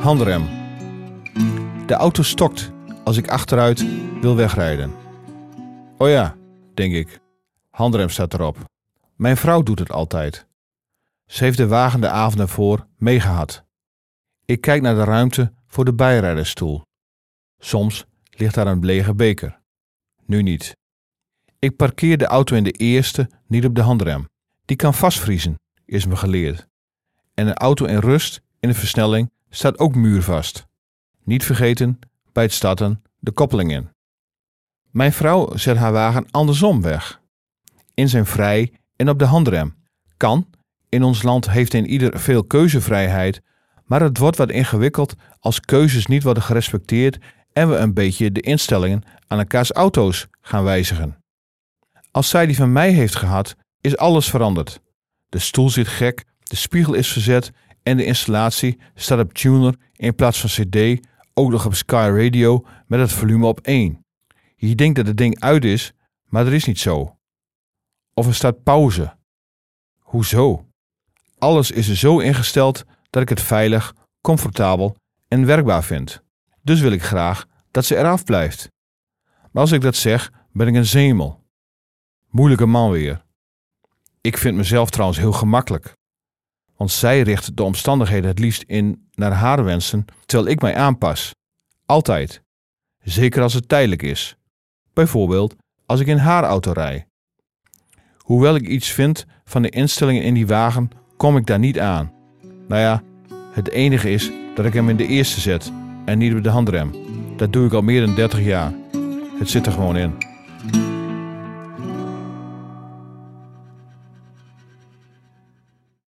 Handrem. De auto stokt als ik achteruit wil wegrijden. Oh ja, denk ik. Handrem staat erop. Mijn vrouw doet het altijd. Ze heeft de wagen de avond ervoor meegehad. Ik kijk naar de ruimte voor de bijrijdersstoel. Soms ligt daar een lege beker. Nu niet. Ik parkeer de auto in de eerste, niet op de handrem. Die kan vastvriezen, is me geleerd. En een auto in rust in de versnelling staat ook muurvast. Niet vergeten, bij het starten de koppeling in. Mijn vrouw zet haar wagen andersom weg. In zijn vrij en op de handrem. Kan. In ons land heeft een ieder veel keuzevrijheid, maar het wordt wat ingewikkeld als keuzes niet worden gerespecteerd en we een beetje de instellingen aan elkaars auto's gaan wijzigen. Als zij die van mij heeft gehad, is alles veranderd. De stoel zit gek, de spiegel is verzet en de installatie staat op tuner in plaats van CD, ook nog op Sky Radio met het volume op 1. Je denkt dat het ding uit is, maar dat is niet zo. Of er staat pauze. Hoezo? Alles is er zo ingesteld dat ik het veilig, comfortabel en werkbaar vind. Dus wil ik graag dat ze eraf blijft. Maar als ik dat zeg, ben ik een zemel. Moeilijke man weer. Ik vind mezelf trouwens heel gemakkelijk. Want zij richt de omstandigheden het liefst in naar haar wensen, terwijl ik mij aanpas. Altijd. Zeker als het tijdelijk is. Bijvoorbeeld als ik in haar auto rij. Hoewel ik iets vind van de instellingen in die wagen, kom ik daar niet aan. Nou ja, het enige is dat ik hem in de eerste zet en niet op de handrem. Dat doe ik al meer dan 30 jaar. Het zit er gewoon in.